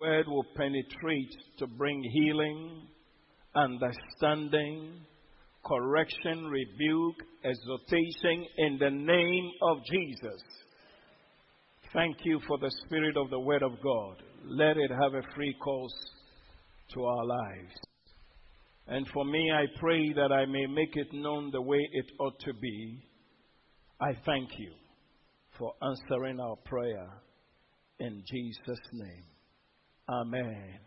word will penetrate to bring healing, understanding, correction, rebuke, exhortation in the name of Jesus. Thank you for the spirit of the word of God. Let it have a free course to our lives. And for me, I pray that I may make it known the way it ought to be. I thank you for answering our prayer in Jesus' name. Amen.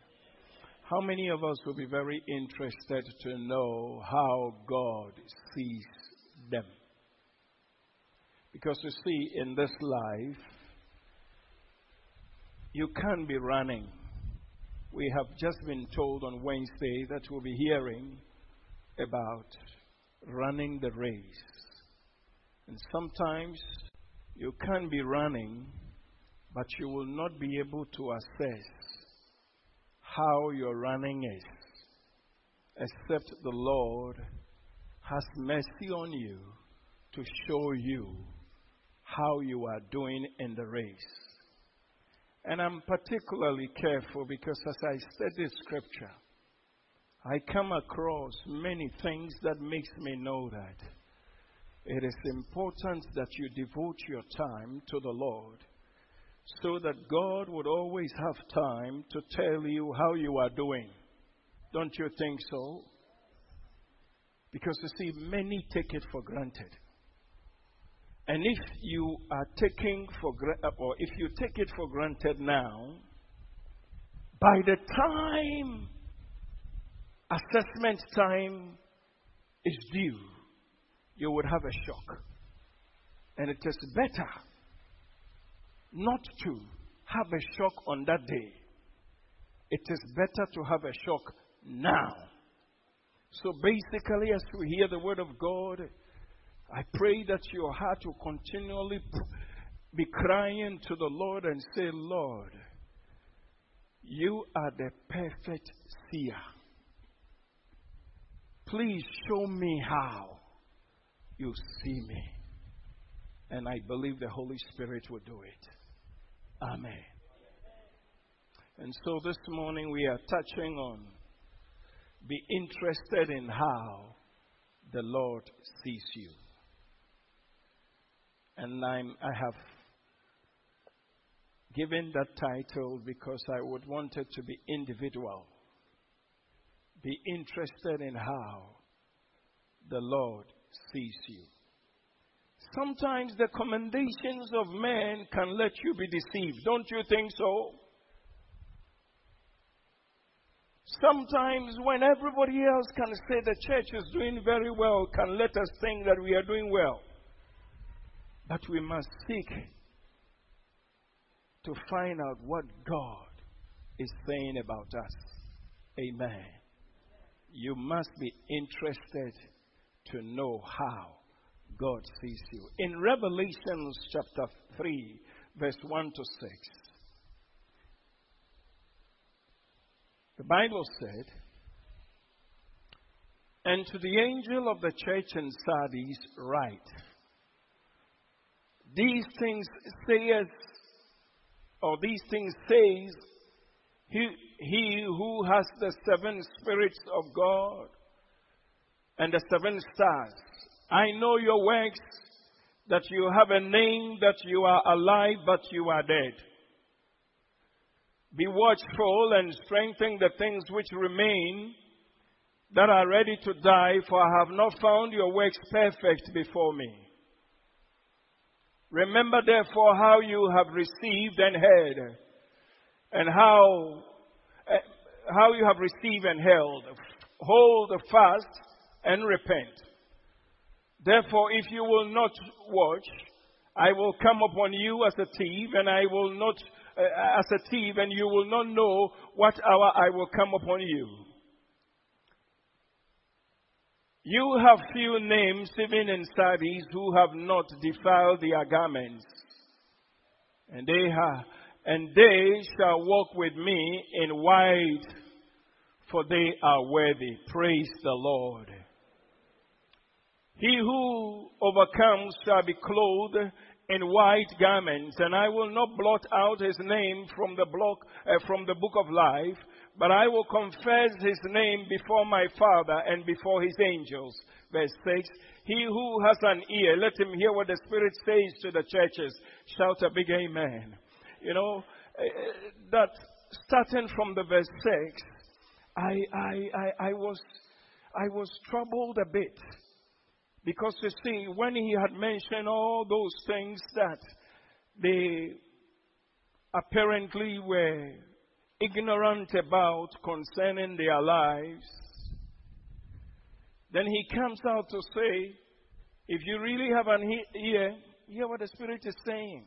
How many of us will be very interested to know how God sees them? Because you see, in this life, you can't be running. We have just been told on Wednesday that we'll be hearing about running the race. And sometimes you can be running, but you will not be able to assess how your running is, except the Lord has mercy on you to show you how you are doing in the race. And I'm particularly careful because as I study scripture, I come across many things that makes me know that it is important that you devote your time to the Lord so that God would always have time to tell you how you are doing. Don't you think so? Because you see, many take it for granted. And if you are taking for uh, or if you take it for granted now, by the time assessment time is due, you would have a shock. And it is better not to have a shock on that day. It is better to have a shock now. So basically, as we hear the word of God, I pray that your heart will continually be crying to the Lord and say, Lord, you are the perfect seer. Please show me how you see me. And I believe the Holy Spirit will do it. Amen. And so this morning we are touching on be interested in how the Lord sees you. And I'm, I have given that title because I would want it to be individual. Be interested in how the Lord sees you. Sometimes the commendations of men can let you be deceived. Don't you think so? Sometimes, when everybody else can say the church is doing very well, can let us think that we are doing well. But we must seek to find out what God is saying about us. Amen. You must be interested to know how God sees you. In Revelation chapter 3, verse 1 to 6, the Bible said, And to the angel of the church in Sardis, write, These things says, or these things says, he, he who has the seven spirits of God and the seven stars. I know your works, that you have a name, that you are alive, but you are dead. Be watchful and strengthen the things which remain that are ready to die, for I have not found your works perfect before me. Remember therefore how you have received and heard, and how, uh, how you have received and held. Hold fast and repent. Therefore, if you will not watch, I will come upon you as a thief, and I will not, uh, as a thief, and you will not know what hour I will come upon you. You have few names even in Sardis who have not defiled their garments, and they have, and they shall walk with me in white, for they are worthy. Praise the Lord. He who overcomes shall be clothed in white garments, and I will not blot out his name from the block, uh, from the book of life, but I will confess his name before my Father and before his angels. Verse 6. He who has an ear, let him hear what the Spirit says to the churches. Shout a big amen. You know, uh, that starting from the verse 6, I, I, I, I was, I was troubled a bit because you see, when he had mentioned all those things that they apparently were ignorant about concerning their lives, then he comes out to say, if you really have an ear, hear what the Spirit is saying.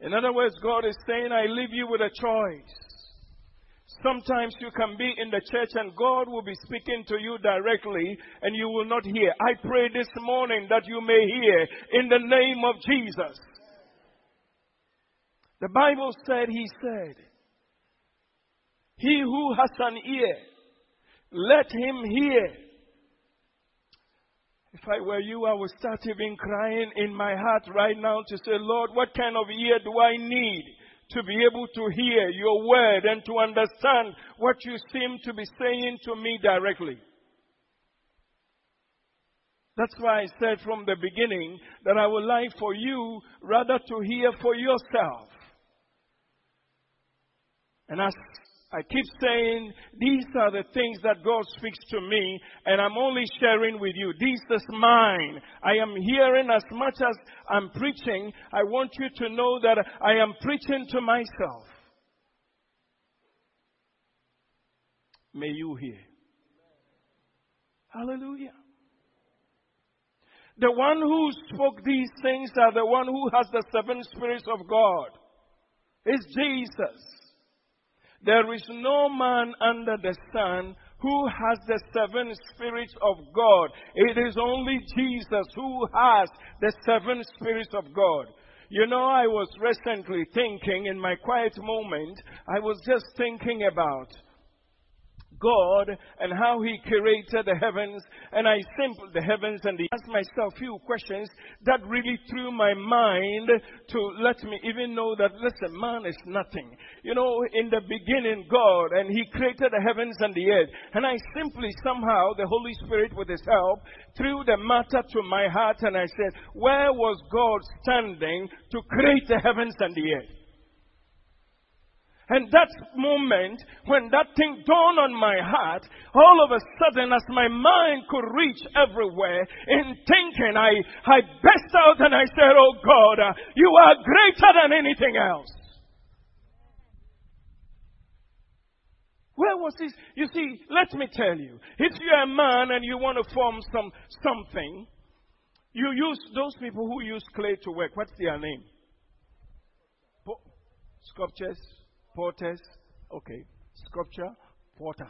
In other words, God is saying, I leave you with a choice. Sometimes you can be in the church and God will be speaking to you directly and you will not hear. I pray this morning that you may hear in the name of Jesus. The Bible said, He said, He who has an ear, let him hear. If I were you, I would start even crying in my heart right now to say, Lord, what kind of ear do I need? To be able to hear your word and to understand what you seem to be saying to me directly. That's why I said from the beginning that I would like for you rather to hear for yourself. And as I keep saying these are the things that God speaks to me, and I'm only sharing with you. This is mine. I am hearing as much as I'm preaching. I want you to know that I am preaching to myself. May you hear. Hallelujah. The one who spoke these things are the one who has the seven spirits of God. It's Jesus. There is no man under the sun who has the seven spirits of God. It is only Jesus who has the seven spirits of God. You know, I was recently thinking in my quiet moment, I was just thinking about God and how He created the heavens, and I simply the heavens and the asked myself a few questions that really threw my mind to let me even know that listen, man is nothing. You know, in the beginning, God and He created the heavens and the earth, and I simply somehow the Holy Spirit with His help threw the matter to my heart, and I said, where was God standing to create the heavens and the earth? And that moment, when that thing dawned on my heart, all of a sudden, as my mind could reach everywhere, in thinking, I, I burst out and I said, Oh God, uh, you are greater than anything else. Where was this? You see, let me tell you. If you're a man and you want to form some something, you use those people who use clay to work. What's their name? Sculptures porters. Okay. Sculpture, porter.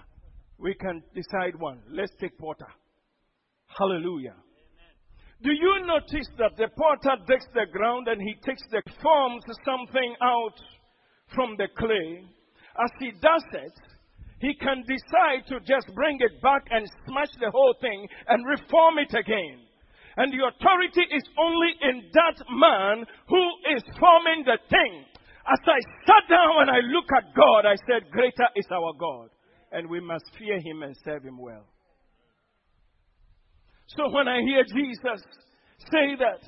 We can decide one. Let's take porter. Hallelujah. Do you notice that the potter digs the ground and he takes the forms something out from the clay? As he does it, he can decide to just bring it back and smash the whole thing and reform it again. And the authority is only in that man who is forming the thing. As I sat down and I look at God, I said, Greater is our God, and we must fear him and serve him well. So when I hear Jesus say that,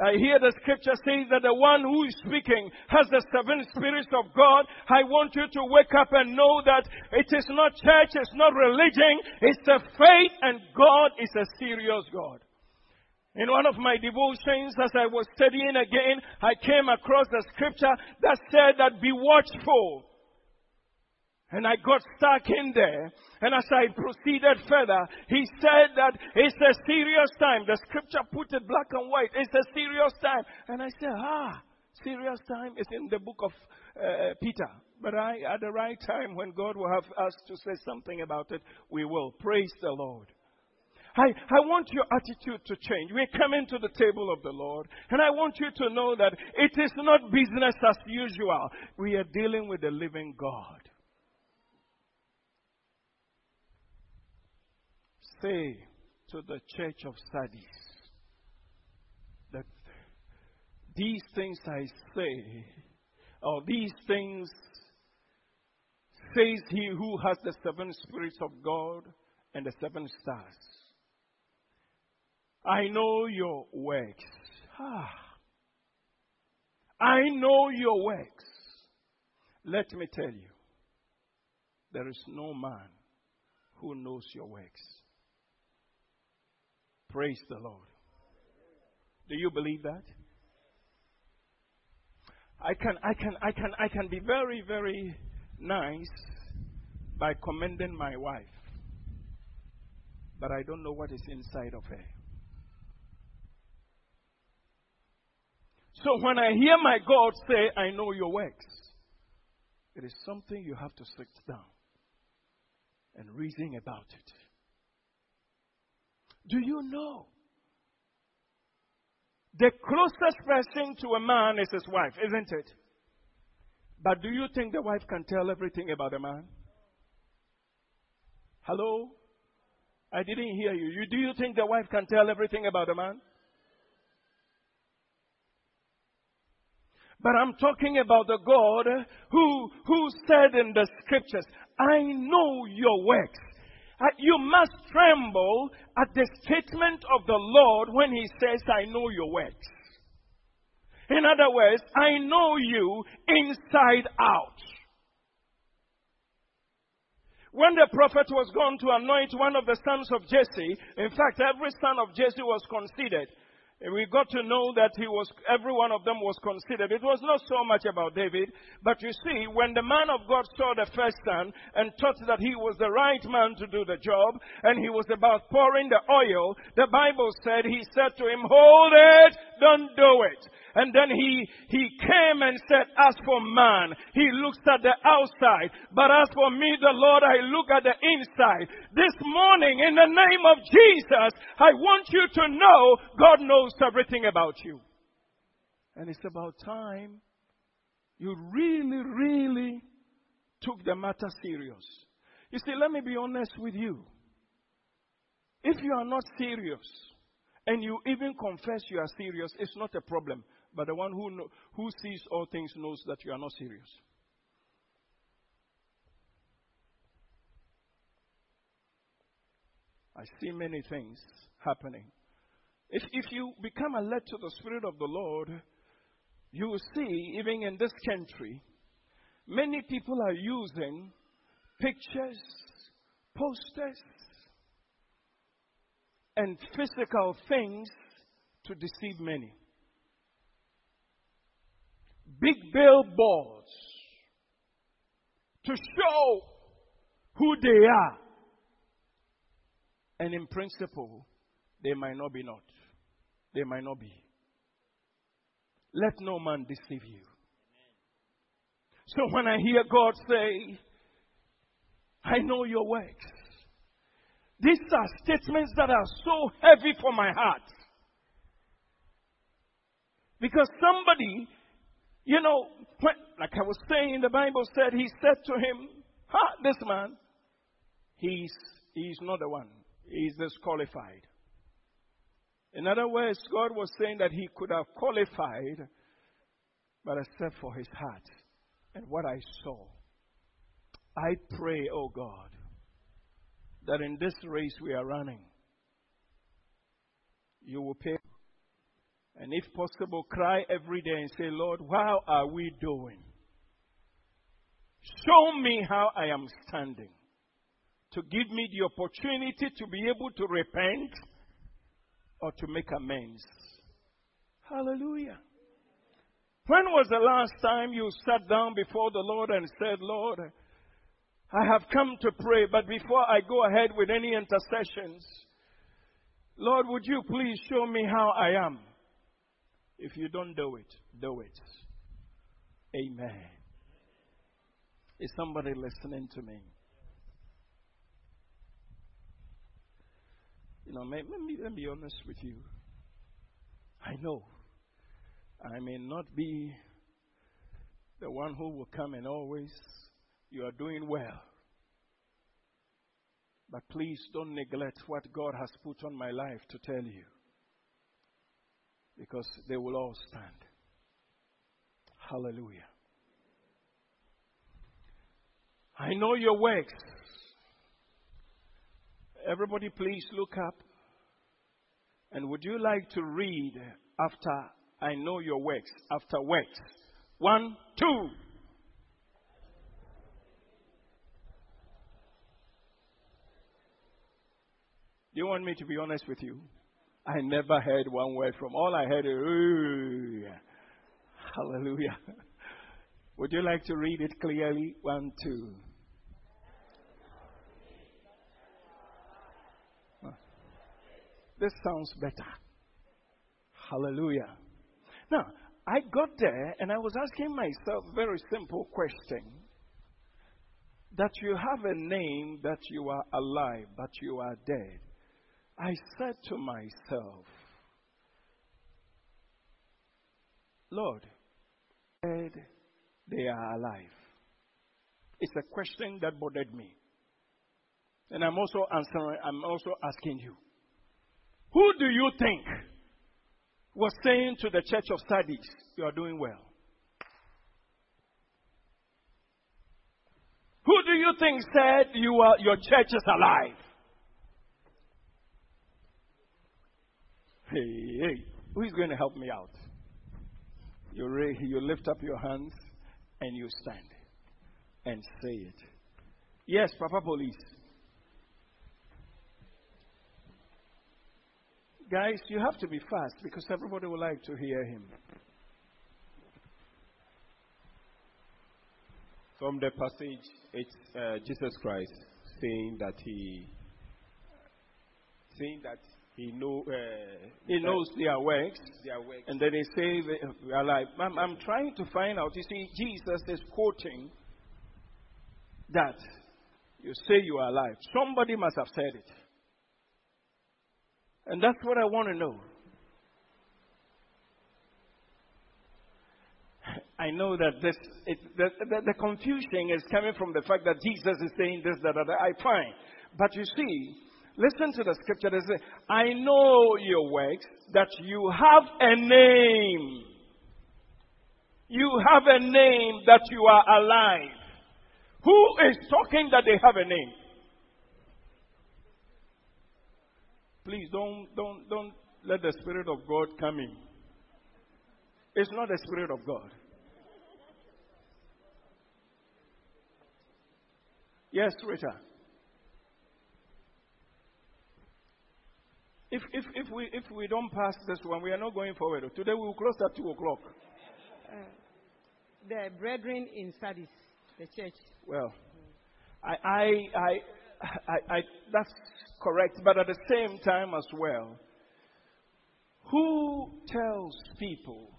I hear the scripture say that the one who is speaking has the seven spirits of God. I want you to wake up and know that it is not church, it's not religion, it's a faith, and God is a serious God. In one of my devotions, as I was studying again, I came across a scripture that said that be watchful. And I got stuck in there. And as I proceeded further, he said that it's a serious time. The scripture put it black and white. It's a serious time. And I said, ah, serious time is in the book of uh, Peter. But I, at the right time, when God will have us to say something about it, we will. Praise the Lord. I, I want your attitude to change. We're coming to the table of the Lord, and I want you to know that it is not business as usual. We are dealing with the living God. Say to the church of Sardis that These things I say, or these things says he who has the seven spirits of God and the seven stars. I know your works. Ah. I know your works. Let me tell you, there is no man who knows your works. Praise the Lord. Do you believe that? I can, I can, I can, I can be very, very nice by commending my wife, but I don't know what is inside of her. So when I hear my God say, I know your works, it is something you have to sit down and reason about it. Do you know? The closest person to a man is his wife, isn't it? But do you think the wife can tell everything about a man? Hello? I didn't hear you. you. Do you think the wife can tell everything about a man? But I'm talking about the God who, who said in the scriptures, I know your works. Uh, you must tremble at the statement of the Lord when he says, I know your works. In other words, I know you inside out. When the prophet was going to anoint one of the sons of Jesse, in fact, every son of Jesse was considered we got to know that he was, every one of them was considered. It was not so much about David, but you see, when the man of God saw the first son and thought that he was the right man to do the job, and he was about pouring the oil, the Bible said, he said to him, hold it, don't do it. And then he, he came and said, as for man, he looks at the outside. But as for me, the Lord, I look at the inside. This morning, in the name of Jesus, I want you to know God knows everything about you. And it's about time you really, really took the matter serious. You see, let me be honest with you. If you are not serious, and you even confess you are serious, it's not a problem. But the one who, know, who sees all things knows that you are not serious. I see many things happening. If, if you become alert to the Spirit of the Lord, you will see, even in this country, many people are using pictures, posters, and physical things to deceive many big billboards to show who they are. And in principle, they might not be not. They might not be. Let no man deceive you. So when I hear God say, I know your works, these are statements that are so heavy for my heart. Because somebody you know, when, like I was saying, the Bible said, He said to him, Ha, this man, he's, he's not the one. He's disqualified. In other words, God was saying that he could have qualified, but except for his heart and what I saw. I pray, oh God, that in this race we are running, you will pay. And if possible, cry every day and say, Lord, how are we doing? Show me how I am standing. To give me the opportunity to be able to repent or to make amends. Hallelujah. When was the last time you sat down before the Lord and said, Lord, I have come to pray, but before I go ahead with any intercessions, Lord, would you please show me how I am? If you don't do it, do it. Amen. Is somebody listening to me? You know, let me, let me be honest with you. I know I may not be the one who will come and always, you are doing well. But please don't neglect what God has put on my life to tell you because they will all stand. Hallelujah. I know your works. Everybody, please look up. And would you like to read after I know your works? After works. One, two. Do you want me to be honest with you? I never heard one word from. All I heard is, hallelujah. Would you like to read it clearly? One, two. This sounds better. Hallelujah. Now, I got there and I was asking myself a very simple question. That you have a name that you are alive, but you are dead. I said to myself, Lord, dead, they are alive. It's a question that bothered me. And I'm also answering, I'm also asking you. Who do you think was saying to the church of Sardis, You are doing well? Who do you think said you are, your church is alive? Hey, hey, who is going to help me out? You, re- you lift up your hands and you stand and say it. Yes, Papa Police. Guys, you have to be fast because everybody would like to hear him. From the passage, it's uh, Jesus Christ saying that he saying that he know uh, he knows their works, their works, and then they say they are alive. I'm, I'm trying to find out. You see, Jesus is quoting that you say you are alive. Somebody must have said it. And that's what I want to know. I know that this, it, the, the, the, confusion is coming from the fact that Jesus is saying this, that, that, I find. But you see, listen to the scripture that says, I know your works, that you have a name. You have a name that you are alive. Who is talking that they have a name? Please don't, don't, don't let the Spirit of God come in. It's not the Spirit of God. Yes, Rita. If, if, if, we, if we don't pass this one, we are not going forward. Today we will close at 2 o'clock. Uh, the brethren in Sardis, the church. Well, I, I, I, I, I, that's correct, but at the same time as well, who tells people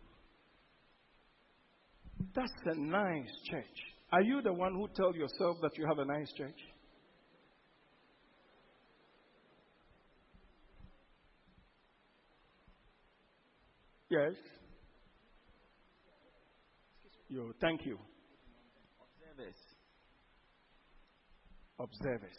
that's a nice church? Are you the one who tells yourself that you have a nice church? Yes. Yo, thank you. Observers. Observers.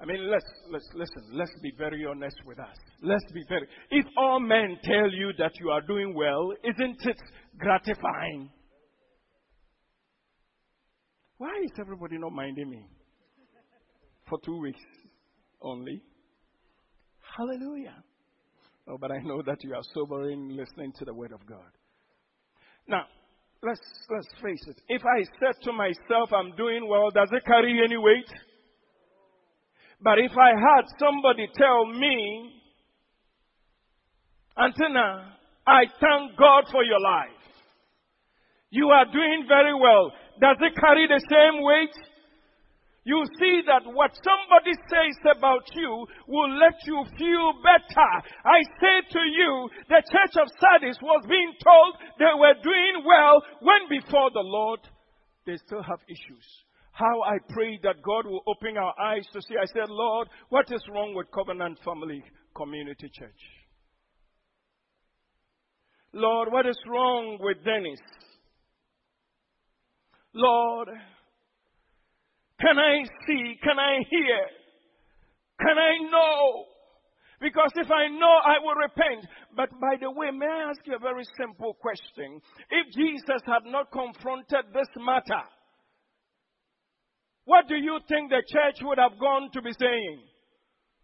I mean, let's, let's listen. Let's be very honest with us. Let's be very. If all men tell you that you are doing well, isn't it gratifying? Why is everybody not minding me? For two weeks only. Hallelujah. Oh, but I know that you are sobering listening to the word of God. Now, let's let's face it. If I said to myself I'm doing well, does it carry any weight? But if I had somebody tell me, Antenna, I thank God for your life. You are doing very well. Does it carry the same weight? You see that what somebody says about you will let you feel better. I say to you, the church of Sardis was being told they were doing well when before the Lord they still have issues how I pray that God will open our eyes to see. I said, Lord, what is wrong with Covenant Family Community Church? Lord, what is wrong with Dennis? Lord, can I see? Can I hear? Can I know Because if I know, I will repent. But by the way, may I ask you a very simple question? If Jesus had not confronted this matter, what do you think the church would have gone to be saying?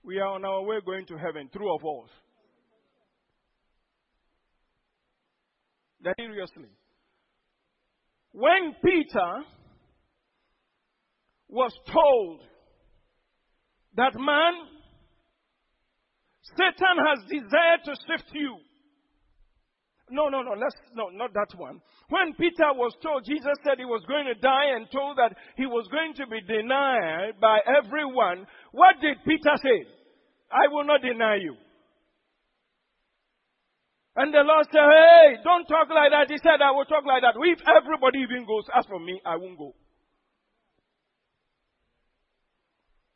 We are on our way going to heaven, true of us. Seriously. When Peter was told that man, Satan has desired to sift you. No, no, no, let's, no, not that one. When Peter was told, Jesus said he was going to die and told that he was going to be denied by everyone, what did Peter say? I will not deny you. And the Lord said, Hey, don't talk like that. He said, I will talk like that. If everybody even goes, as for me, I won't go.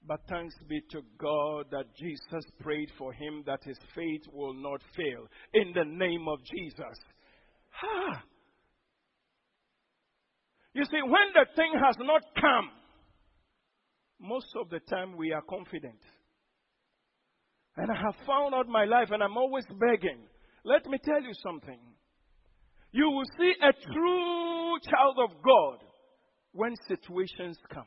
But thanks be to God that Jesus prayed for him that his faith will not fail. In the name of Jesus. Ah. You see, when the thing has not come, most of the time we are confident. And I have found out my life, and I'm always begging. Let me tell you something. You will see a true child of God when situations come.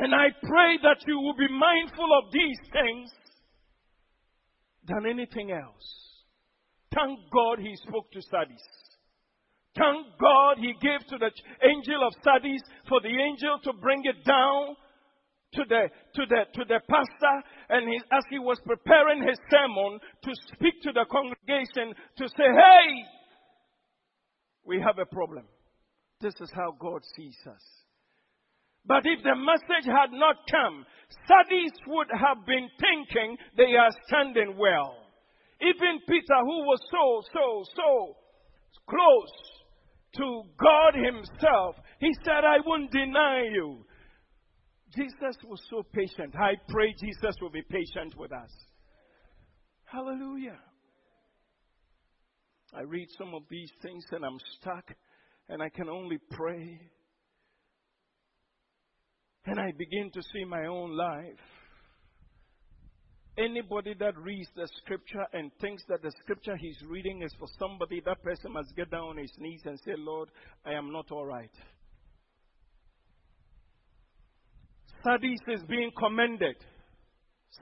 And I pray that you will be mindful of these things than anything else. Thank God he spoke to Sardis. Thank God he gave to the angel of Sardis for the angel to bring it down to the, to the, to the pastor and he, as he was preparing his sermon to speak to the congregation to say, hey, we have a problem. This is how God sees us. But if the message had not come, Sardis would have been thinking they are standing well. Even Peter, who was so, so, so close to God Himself, he said, I won't deny you. Jesus was so patient. I pray Jesus will be patient with us. Hallelujah. I read some of these things and I'm stuck and I can only pray and I begin to see my own life. Anybody that reads the scripture and thinks that the scripture he's reading is for somebody, that person must get down on his knees and say, Lord, I am not all right. Sardis is being commended.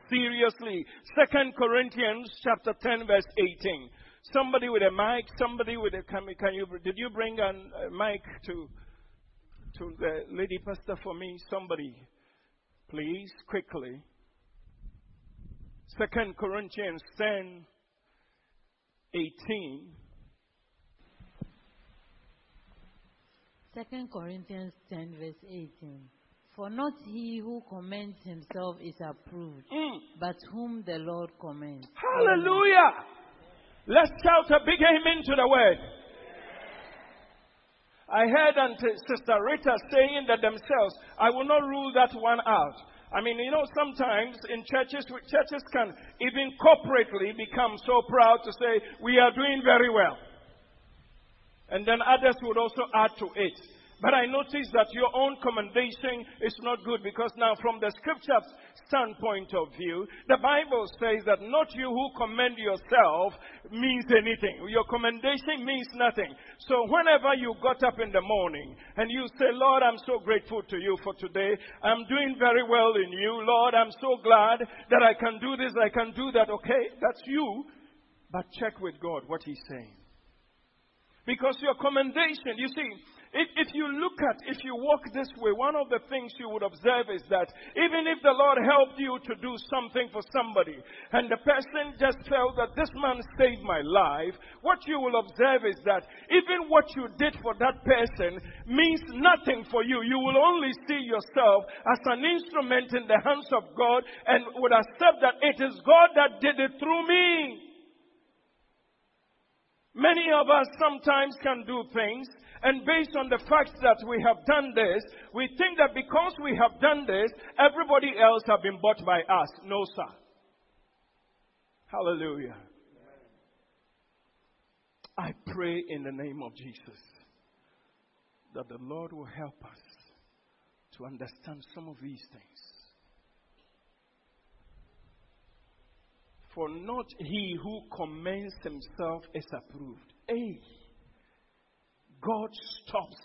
Seriously. Second Corinthians chapter 10 verse 18. Somebody with a mic, somebody with a, can, can you, did you bring a mic to to the lady pastor for me? Somebody, please, quickly. Second Corinthians 10 18. Second Corinthians 10 verse 18. For not he who commends himself is approved, mm. but whom the Lord commends. Hallelujah! Let's shout a big amen to the word. I heard Auntie uh, Sister Rita saying that themselves, I will not rule that one out. I mean, you know, sometimes in churches, churches can even corporately become so proud to say, we are doing very well. And then others would also add to it. But I notice that your own commendation is not good because now, from the scripture's standpoint of view, the Bible says that not you who commend yourself means anything. Your commendation means nothing. So, whenever you got up in the morning and you say, Lord, I'm so grateful to you for today, I'm doing very well in you, Lord, I'm so glad that I can do this, I can do that, okay, that's you. But check with God what He's saying. Because your commendation, you see, if, if you look at, if you walk this way, one of the things you would observe is that even if the Lord helped you to do something for somebody, and the person just felt that this man saved my life, what you will observe is that even what you did for that person means nothing for you. You will only see yourself as an instrument in the hands of God and would accept that it is God that did it through me. Many of us sometimes can do things and based on the fact that we have done this, we think that because we have done this, everybody else have been bought by us. No, sir. Hallelujah. I pray in the name of Jesus that the Lord will help us to understand some of these things. For not he who commends himself is approved. Hey, God stops.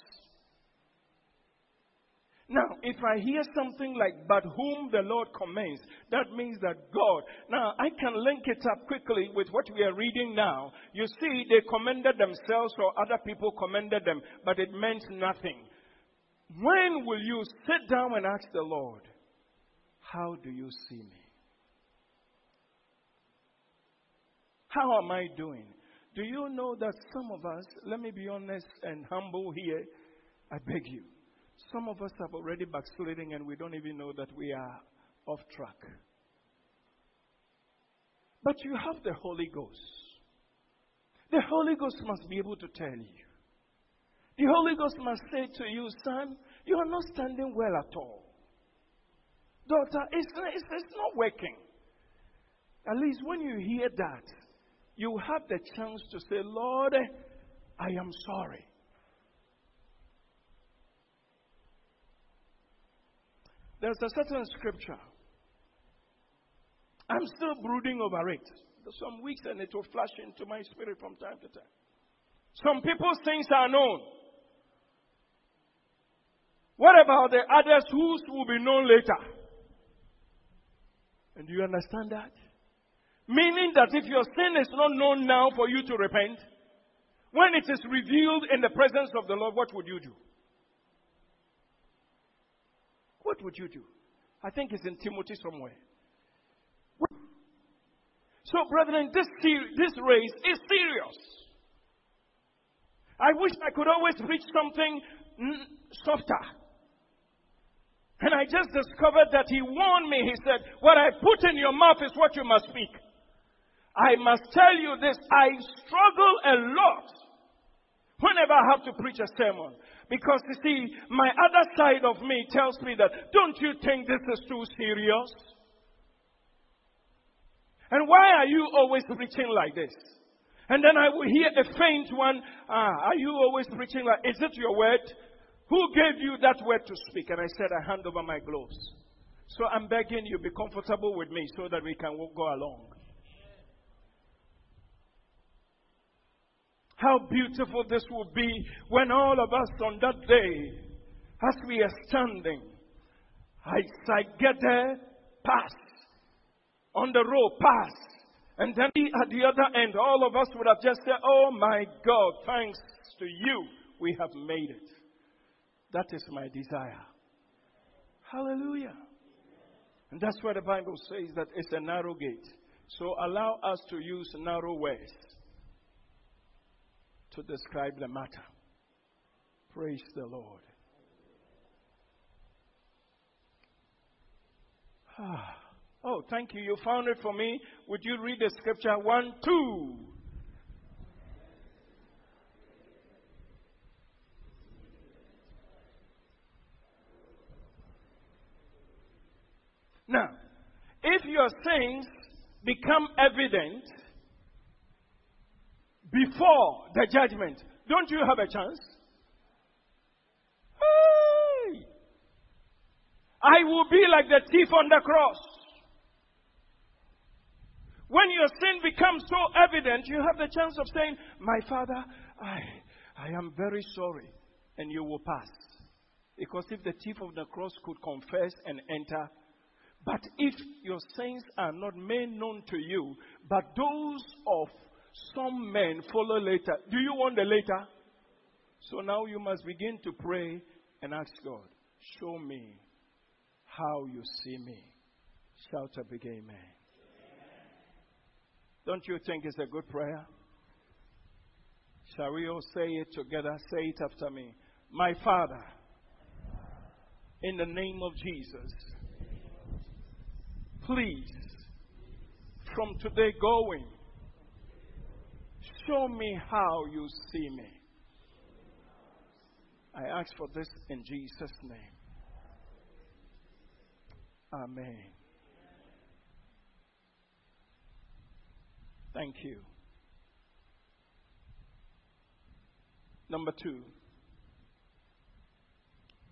Now, if I hear something like, but whom the Lord commends, that means that God. Now, I can link it up quickly with what we are reading now. You see, they commended themselves or other people commended them, but it meant nothing. When will you sit down and ask the Lord, How do you see me? How am I doing? Do you know that some of us, let me be honest and humble here, I beg you, some of us have already backsliding and we don't even know that we are off track. But you have the Holy Ghost. The Holy Ghost must be able to tell you. The Holy Ghost must say to you, son, you are not standing well at all. Daughter, it's, it's, it's not working. At least when you hear that, you have the chance to say, Lord, I am sorry. There's a certain scripture. I'm still brooding over it. Some weeks and it will flash into my spirit from time to time. Some people's things are known. What about the others whose will be known later? And do you understand that? Meaning that if your sin is not known now for you to repent, when it is revealed in the presence of the Lord, what would you do? What would you do? I think it's in Timothy somewhere. So, brethren, this, this race is serious. I wish I could always preach something softer. And I just discovered that he warned me. He said, What I put in your mouth is what you must speak. I must tell you this I struggle a lot whenever I have to preach a sermon. Because you see, my other side of me tells me that, don't you think this is too serious? And why are you always preaching like this? And then I will hear a faint one, ah, are you always preaching like, is it your word? Who gave you that word to speak? And I said, I hand over my gloves. So I'm begging you, be comfortable with me so that we can go along. How beautiful this will be when all of us on that day, as we are standing, I, I get there, pass. On the road, pass. And then at the other end, all of us would have just said, Oh my God, thanks to you, we have made it. That is my desire. Hallelujah. And that's why the Bible says that it's a narrow gate. So allow us to use narrow ways to describe the matter. Praise the Lord. Ah. Oh, thank you. You found it for me. Would you read the scripture? One, two. Now, if your sins become evident before the judgment, don't you have a chance? Hey! I will be like the thief on the cross. When your sin becomes so evident, you have the chance of saying, My Father, I, I am very sorry. And you will pass. Because if the thief of the cross could confess and enter, but if your sins are not made known to you, but those of some men follow later. Do you want the later? So now you must begin to pray and ask God, show me how you see me. Shout a big amen. amen. Don't you think it's a good prayer? Shall we all say it together? Say it after me. My Father, in the name of Jesus, please, from today going, Show me how you see me. I ask for this in Jesus' name. Amen. Thank you. Number two.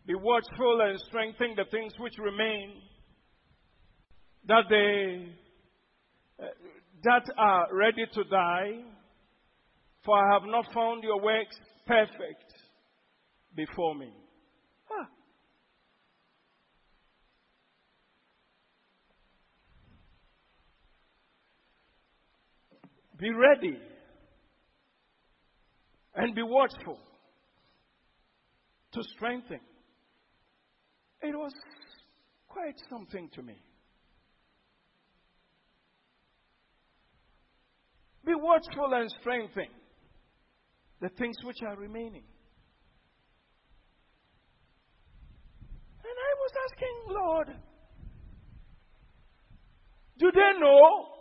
Be watchful and strengthen the things which remain, that they uh, that are ready to die, for I have not found your works perfect before me. Ah. Be ready and be watchful to strengthen. It was quite something to me. Be watchful and strengthen the things which are remaining. And I was asking, Lord, do they know?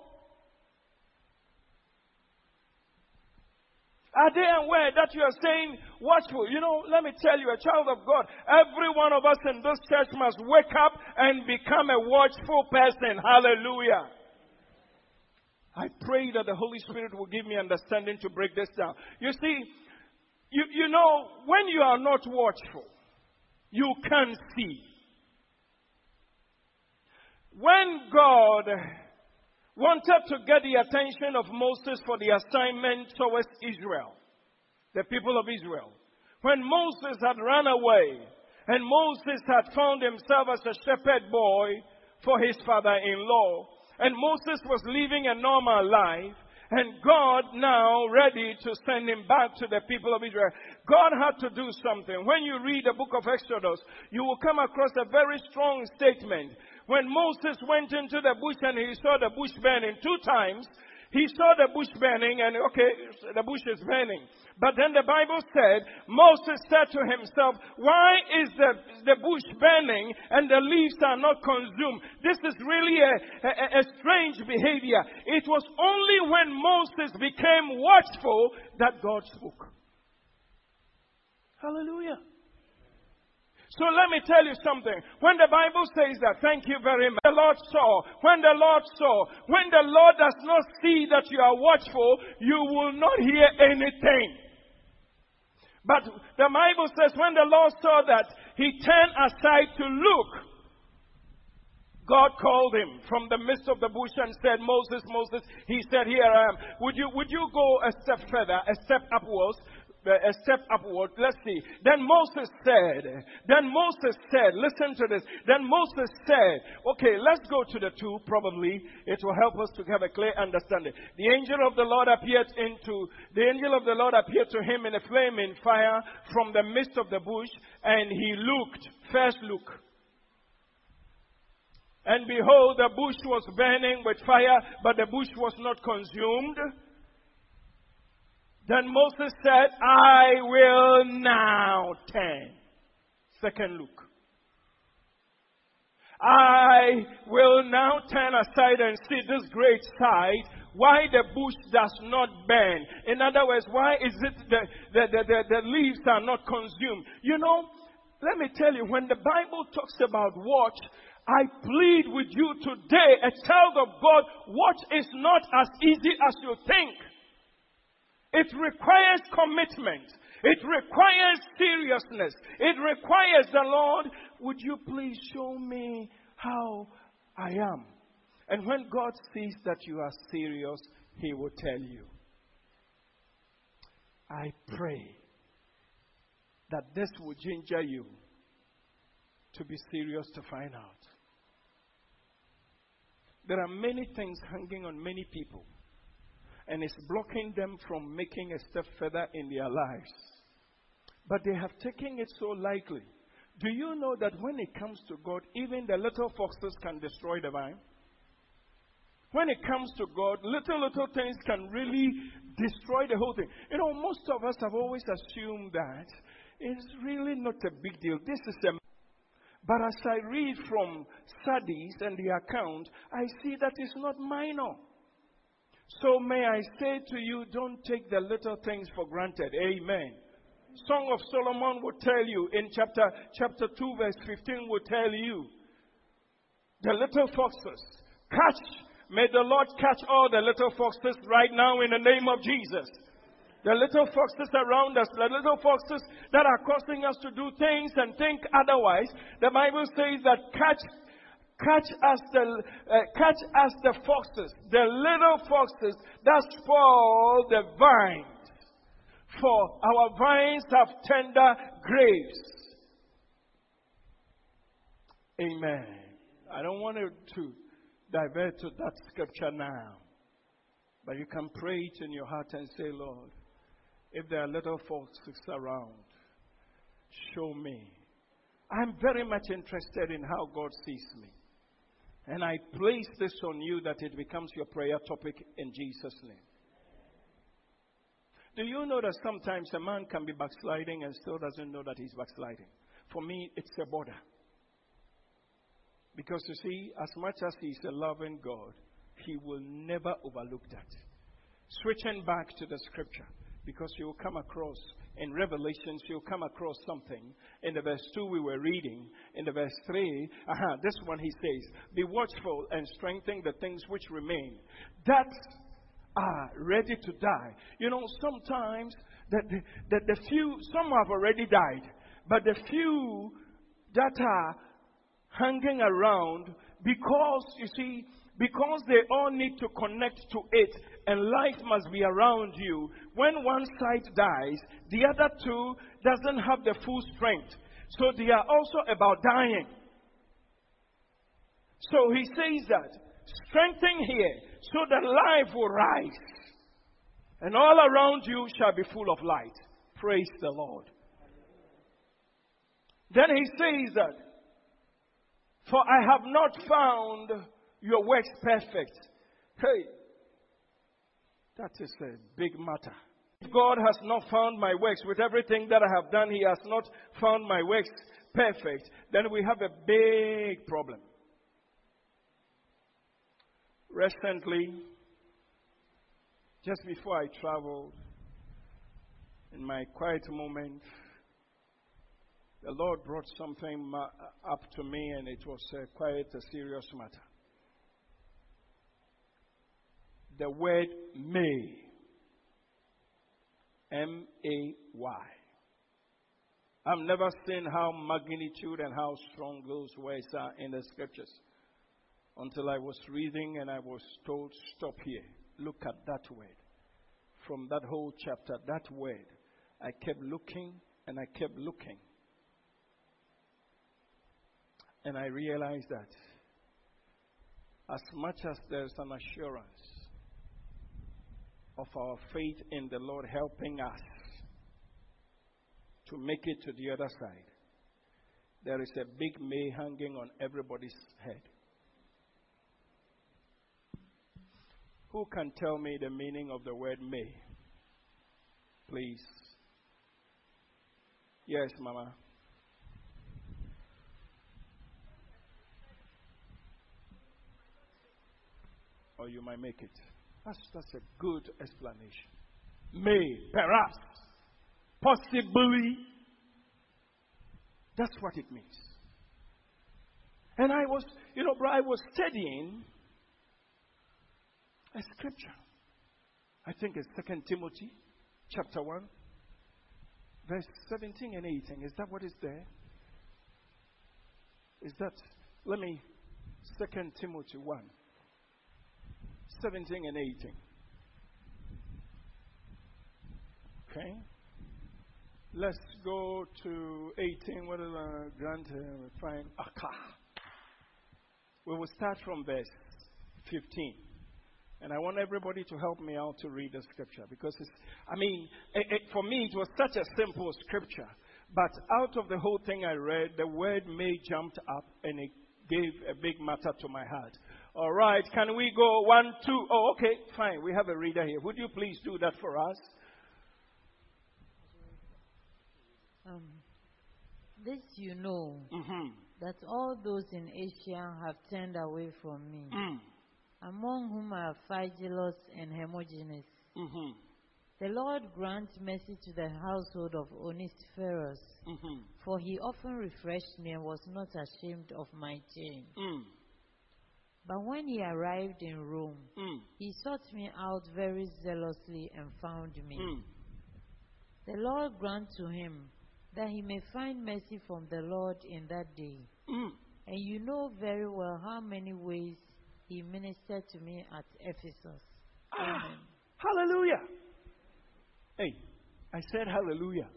Are they aware that you are saying watchful? You know, let me tell you, a child of God, every one of us in this church must wake up and become a watchful person. Hallelujah. I pray that the Holy Spirit will give me understanding to break this down. You see, you, you know, when you are not watchful, you can see. When God wanted to get the attention of Moses for the assignment towards Israel, the people of Israel, when Moses had run away and Moses had found himself as a shepherd boy for his father in law, and Moses was living a normal life. And God now ready to send him back to the people of Israel. God had to do something. When you read the book of Exodus, you will come across a very strong statement. When Moses went into the bush and he saw the bush burning two times, he saw the bush burning and okay, the bush is burning. But then the Bible said, Moses said to himself, why is the, the bush burning and the leaves are not consumed? This is really a, a, a strange behavior. It was only when Moses became watchful that God spoke. Hallelujah. So let me tell you something. When the Bible says that, thank you very much. The Lord saw. When the Lord saw. When the Lord does not see that you are watchful, you will not hear anything. But the Bible says when the Lord saw that, he turned aside to look. God called him from the midst of the bush and said, Moses, Moses, he said, here I am. Would you, would you go a step further, a step upwards? A step upward. Let's see. Then Moses said, then Moses said, listen to this. Then Moses said, okay, let's go to the two, probably. It will help us to have a clear understanding. The angel of the Lord appeared into, the angel of the Lord appeared to him in a flaming fire from the midst of the bush, and he looked, first look. And behold, the bush was burning with fire, but the bush was not consumed. Then Moses said, I will now turn. Second look. I will now turn aside and see this great sight, why the bush does not burn. In other words, why is it the, the, the, the, the leaves are not consumed? You know, let me tell you, when the Bible talks about watch, I plead with you today, a child of God, watch is not as easy as you think. It requires commitment. It requires seriousness. It requires the Lord, would you please show me how I am? And when God sees that you are serious, He will tell you. I pray that this will ginger you to be serious to find out. There are many things hanging on many people and it's blocking them from making a step further in their lives. But they have taken it so lightly. Do you know that when it comes to God, even the little foxes can destroy the vine? When it comes to God, little, little things can really destroy the whole thing. You know, most of us have always assumed that it's really not a big deal. This is a but as I read from studies and the account, I see that it's not minor. So may I say to you, don't take the little things for granted. Amen. Song of Solomon will tell you in chapter, chapter 2 verse 15 will tell you, the little foxes, catch, may the Lord catch all the little foxes right now in the name of Jesus. The little foxes around us, the little foxes that are causing us to do things and think otherwise. The Bible says that catch Catch us the uh, catch us the foxes, the little foxes that spoil the vines. For our vines have tender grapes. Amen. I don't want to divert to that scripture now. But you can pray it in your heart and say, Lord, if there are little foxes around, show me. I'm very much interested in how God sees me. And I place this on you that it becomes your prayer topic in Jesus' name. Do you know that sometimes a man can be backsliding and still doesn't know that he's backsliding? For me, it's a border. Because you see, as much as He's a loving God, He will never overlook that. Switching back to the scripture, because you'll come across in Revelations, you'll come across something. In the verse 2 we were reading, in the verse 3, uh-huh, this one he says, Be watchful and strengthen the things which remain, that are ready to die. You know, sometimes the, the, the, the few, some have already died, but the few that are hanging around because, you see, because they all need to connect to it and life must be around you. When one side dies, the other two doesn't have the full strength. So they are also about dying. So he says that strengthen here so that life will rise. And all around you shall be full of light. Praise the Lord. Then he says that for I have not found your works perfect. Hey, that is a big matter. If God has not found my works with everything that I have done, He has not found my works perfect, then we have a big problem. Recently, just before I traveled, in my quiet moment, the Lord brought something up to me, and it was quite a serious matter. The word may, M A Y. I've never seen how magnitude and how strong those words are in the scriptures until I was reading and I was told, Stop here. Look at that word. From that whole chapter, that word, I kept looking and I kept looking. And I realized that as much as there's an assurance of our faith in the Lord helping us to make it to the other side, there is a big may hanging on everybody's head. Who can tell me the meaning of the word may? Please. Yes, Mama. or you might make it. That's, that's a good explanation. May, perhaps, possibly. That's what it means. And I was, you know, I was studying a scripture. I think it's Second Timothy chapter 1, verse 17 and 18. Is that what is there? Is that, let me, Second Timothy 1. 17 and 18. Okay? Let's go to 18. What is the grant? Uh, find Akka. We will start from verse 15. And I want everybody to help me out to read the scripture because it's, I mean, it, it, for me, it was such a simple scripture. But out of the whole thing I read, the word may jumped up and it gave a big matter to my heart. All right, can we go one, two? Oh, okay, fine. We have a reader here. Would you please do that for us? Um, this you know mm-hmm. that all those in Asia have turned away from me, mm. among whom are Phygelus and Hermogenes. Mm-hmm. The Lord grant mercy to the household of Onesiphorus, mm-hmm. for he often refreshed me and was not ashamed of my chains. Mm. But when he arrived in Rome, mm. he sought me out very zealously and found me. Mm. The Lord grant to him that he may find mercy from the Lord in that day. Mm. And you know very well how many ways he ministered to me at Ephesus. Ah, Amen. hallelujah. Hey, I said hallelujah.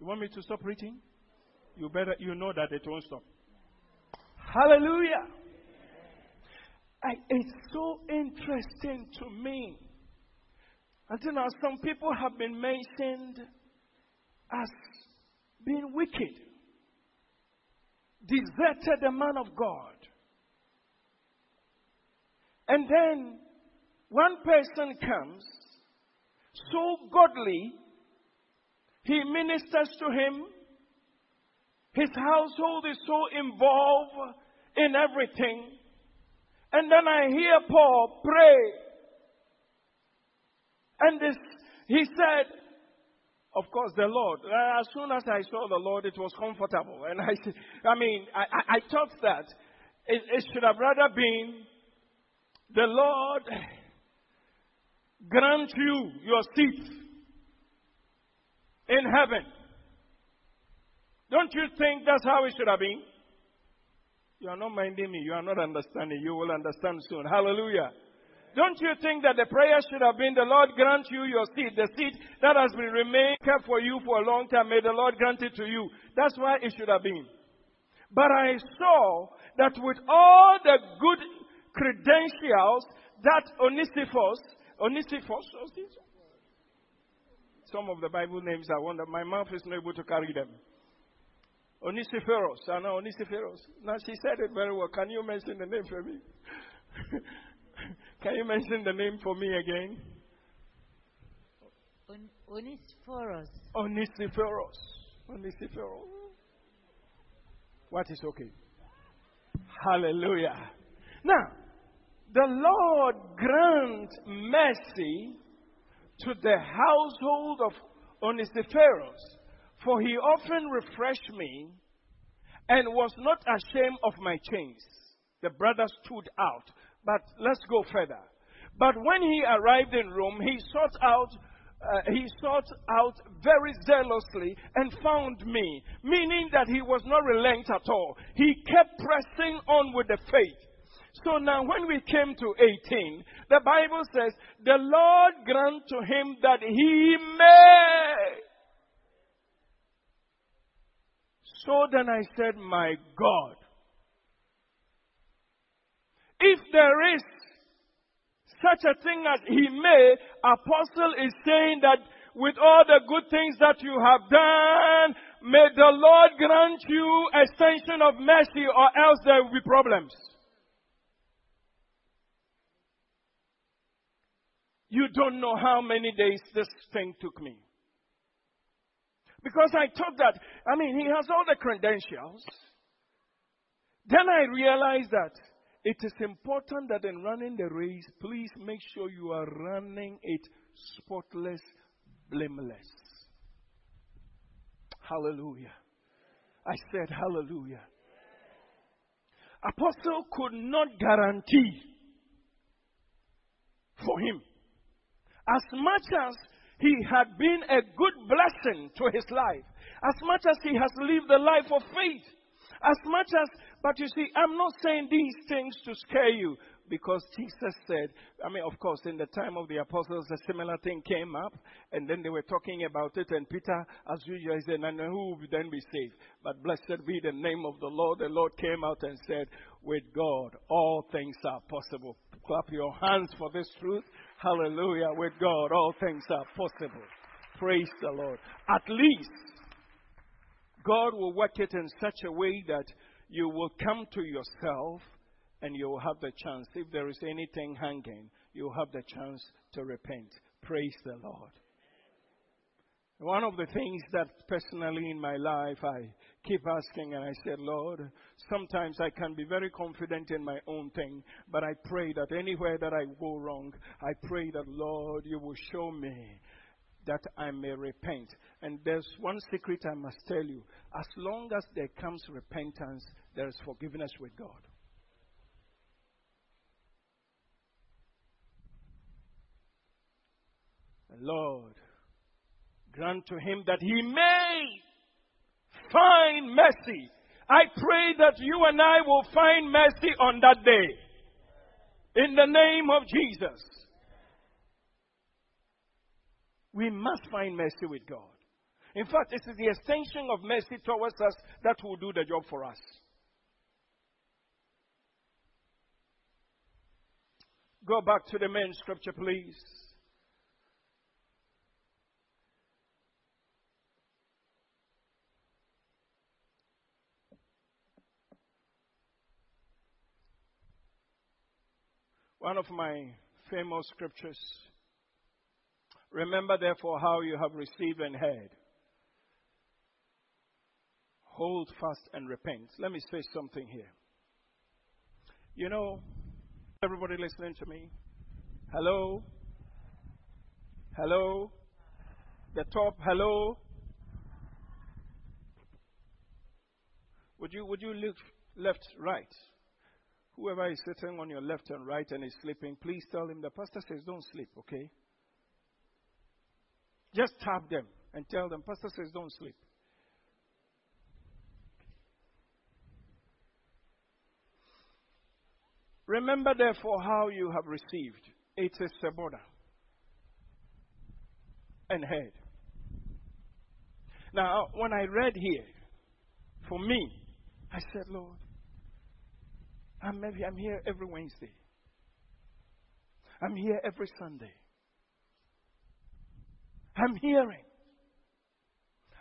You want me to stop preaching? You better, you know that it won't stop. Hallelujah. I, it's so interesting to me. Until now, some people have been mentioned as being wicked, deserted the man of God. And then one person comes, so godly, he ministers to him. His household is so involved in everything. And then I hear Paul pray. And this, he said, of course, the Lord. Uh, as soon as I saw the Lord, it was comfortable. And I, I mean, I, I, I thought that it, it should have rather been the Lord grant you your seat in heaven. Don't you think that's how it should have been? You are not minding me. You are not understanding. You will understand soon. Hallelujah. Don't you think that the prayer should have been the Lord grant you your seed, the seed that has been remained kept for you for a long time? May the Lord grant it to you. That's why it should have been. But I saw that with all the good credentials that Onesiphorus, Onesiphorus, some of the Bible names I wonder, my mouth is not able to carry them. Onesiphorus, I know Onesiphorus. Now she said it very well. Can you mention the name for me? Can you mention the name for me again? On- Onesiphorus. Onesiphorus. Onesiphorus. What is okay? Hallelujah. Now, the Lord grant mercy to the household of Onesiphorus, for he often refreshed me and was not ashamed of my chains. The brother stood out. But let's go further. But when he arrived in Rome, he sought out uh, he sought out very zealously and found me, meaning that he was not relent at all. He kept pressing on with the faith. So now, when we came to 18, the Bible says, The Lord grant to him that he may. So then I said, My God, if there is such a thing as he may, apostle is saying that with all the good things that you have done, may the Lord grant you extension of mercy or else there will be problems. You don't know how many days this thing took me. Because I thought that, I mean, he has all the credentials. Then I realized that it is important that in running the race, please make sure you are running it spotless, blameless. Hallelujah. I said hallelujah. Apostle could not guarantee for him. As much as he had been a good blessing to his life, as much as he has lived a life of faith, as much as, but you see, I'm not saying these things to scare you because Jesus said, I mean, of course, in the time of the apostles, a similar thing came up, and then they were talking about it, and Peter, as usual, he said, and who will then be saved? But blessed be the name of the Lord. The Lord came out and said, with God, all things are possible. Clap your hands for this truth. Hallelujah. With God, all things are possible. Praise the Lord. At least, God will work it in such a way that you will come to yourself and you will have the chance. If there is anything hanging, you will have the chance to repent. Praise the Lord. One of the things that personally in my life I keep asking, and I said, Lord, sometimes I can be very confident in my own thing, but I pray that anywhere that I go wrong, I pray that, Lord, you will show me that I may repent. And there's one secret I must tell you. As long as there comes repentance, there is forgiveness with God. Lord, grant to him that he may find mercy I pray that you and I will find mercy on that day. In the name of Jesus. We must find mercy with God. In fact, it is the extension of mercy towards us that will do the job for us. Go back to the main scripture, please. One of my famous scriptures. Remember, therefore, how you have received and heard. Hold fast and repent. Let me say something here. You know, everybody listening to me? Hello? Hello? The top, hello? Would you, would you look left, right? Whoever is sitting on your left and right and is sleeping, please tell him the pastor says don't sleep, okay? Just tap them and tell them, Pastor says don't sleep. Remember therefore how you have received. It is a and head. Now, when I read here, for me, I said, Lord, I'm, I'm here every Wednesday. I'm here every Sunday. I'm hearing.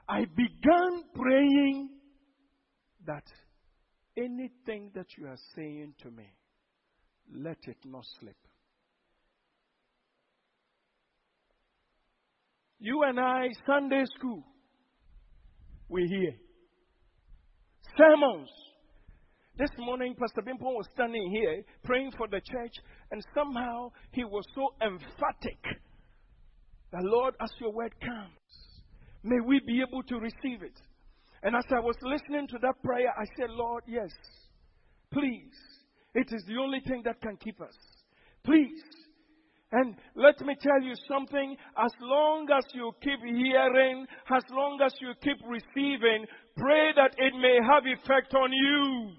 I began praying that anything that you are saying to me, let it not slip. You and I, Sunday school, we hear. Sermons, this morning, Pastor Bimpon was standing here praying for the church, and somehow he was so emphatic that, Lord, as your word comes, may we be able to receive it. And as I was listening to that prayer, I said, Lord, yes, please. It is the only thing that can keep us. Please. And let me tell you something. As long as you keep hearing, as long as you keep receiving, pray that it may have effect on you.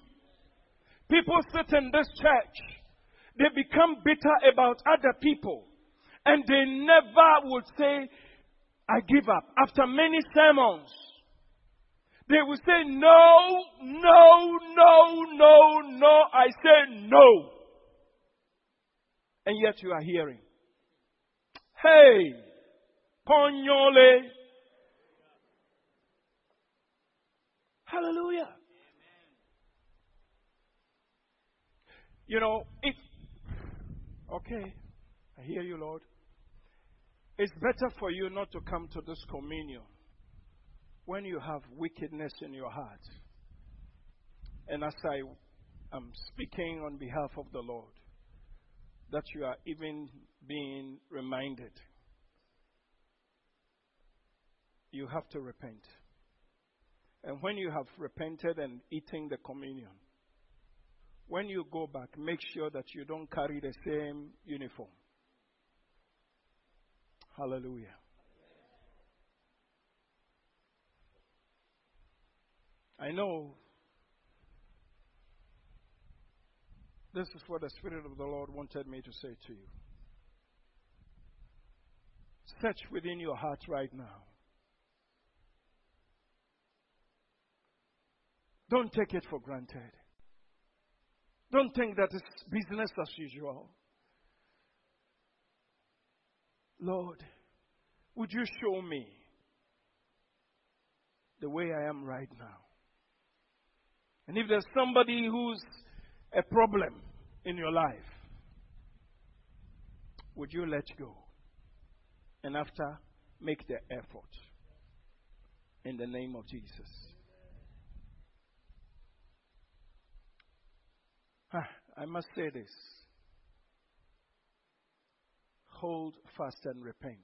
People sit in this church, they become bitter about other people, and they never would say, I give up. After many sermons, they will say, No, no, no, no, no. I say no. And yet you are hearing. Hey, Ponyole. Hallelujah. You know, if, okay, I hear you, Lord. It's better for you not to come to this communion when you have wickedness in your heart. And as I am speaking on behalf of the Lord, that you are even being reminded. You have to repent. And when you have repented and eaten the communion, when you go back, make sure that you don't carry the same uniform. Hallelujah. I know this is what the Spirit of the Lord wanted me to say to you. Search within your heart right now. Don't take it for granted. Don't think that it's business as usual. Lord, would you show me the way I am right now? And if there's somebody who's a problem in your life, would you let go? And after, make the effort. In the name of Jesus. I must say this. Hold fast and repent.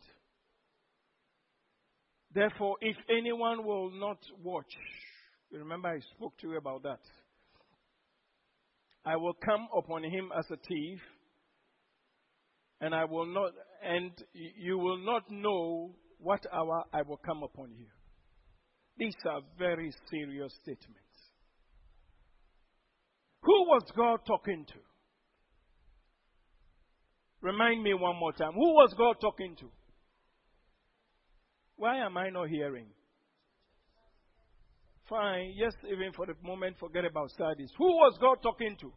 Therefore, if anyone will not watch, you remember I spoke to you about that. I will come upon him as a thief, and I will not, and you will not know what hour I will come upon you. These are very serious statements. Who was God talking to? Remind me one more time. Who was God talking to? Why am I not hearing? Fine, yes, even for the moment, forget about Sardis. Who was God talking to?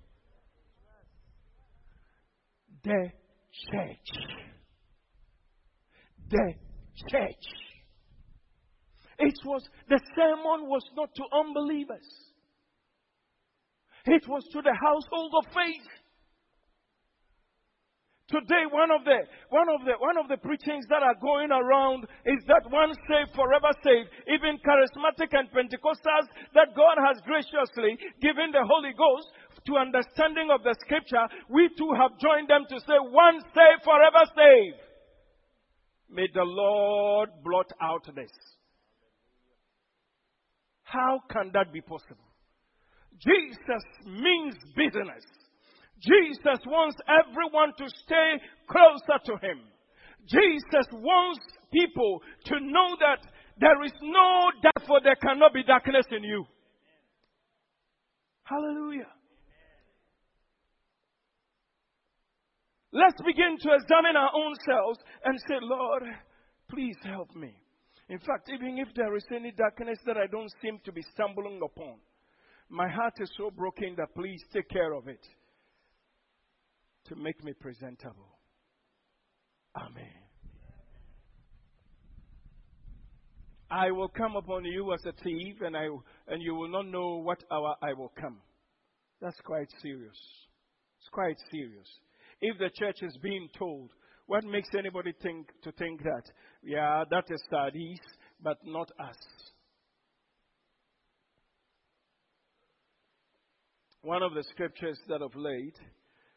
The church. The church. It was, the sermon was not to unbelievers. It was to the household of faith. Today, one of the one of the one of the preachings that are going around is that one saved, forever saved. Even charismatic and Pentecostals that God has graciously given the Holy Ghost to understanding of the Scripture, we too have joined them to say, "One saved, forever saved." May the Lord blot out this. How can that be possible? Jesus means business. Jesus wants everyone to stay closer to Him. Jesus wants people to know that there is no therefore there cannot be darkness in you. Hallelujah. Let's begin to examine our own selves and say, Lord, please help me. In fact, even if there is any darkness that I don't seem to be stumbling upon, my heart is so broken that please take care of it to make me presentable. Amen. I will come upon you as a thief, and, I, and you will not know what hour I will come. That's quite serious. It's quite serious. If the church is being told, what makes anybody think to think that? Yeah, that is Sardis, but not us. One of the scriptures that of late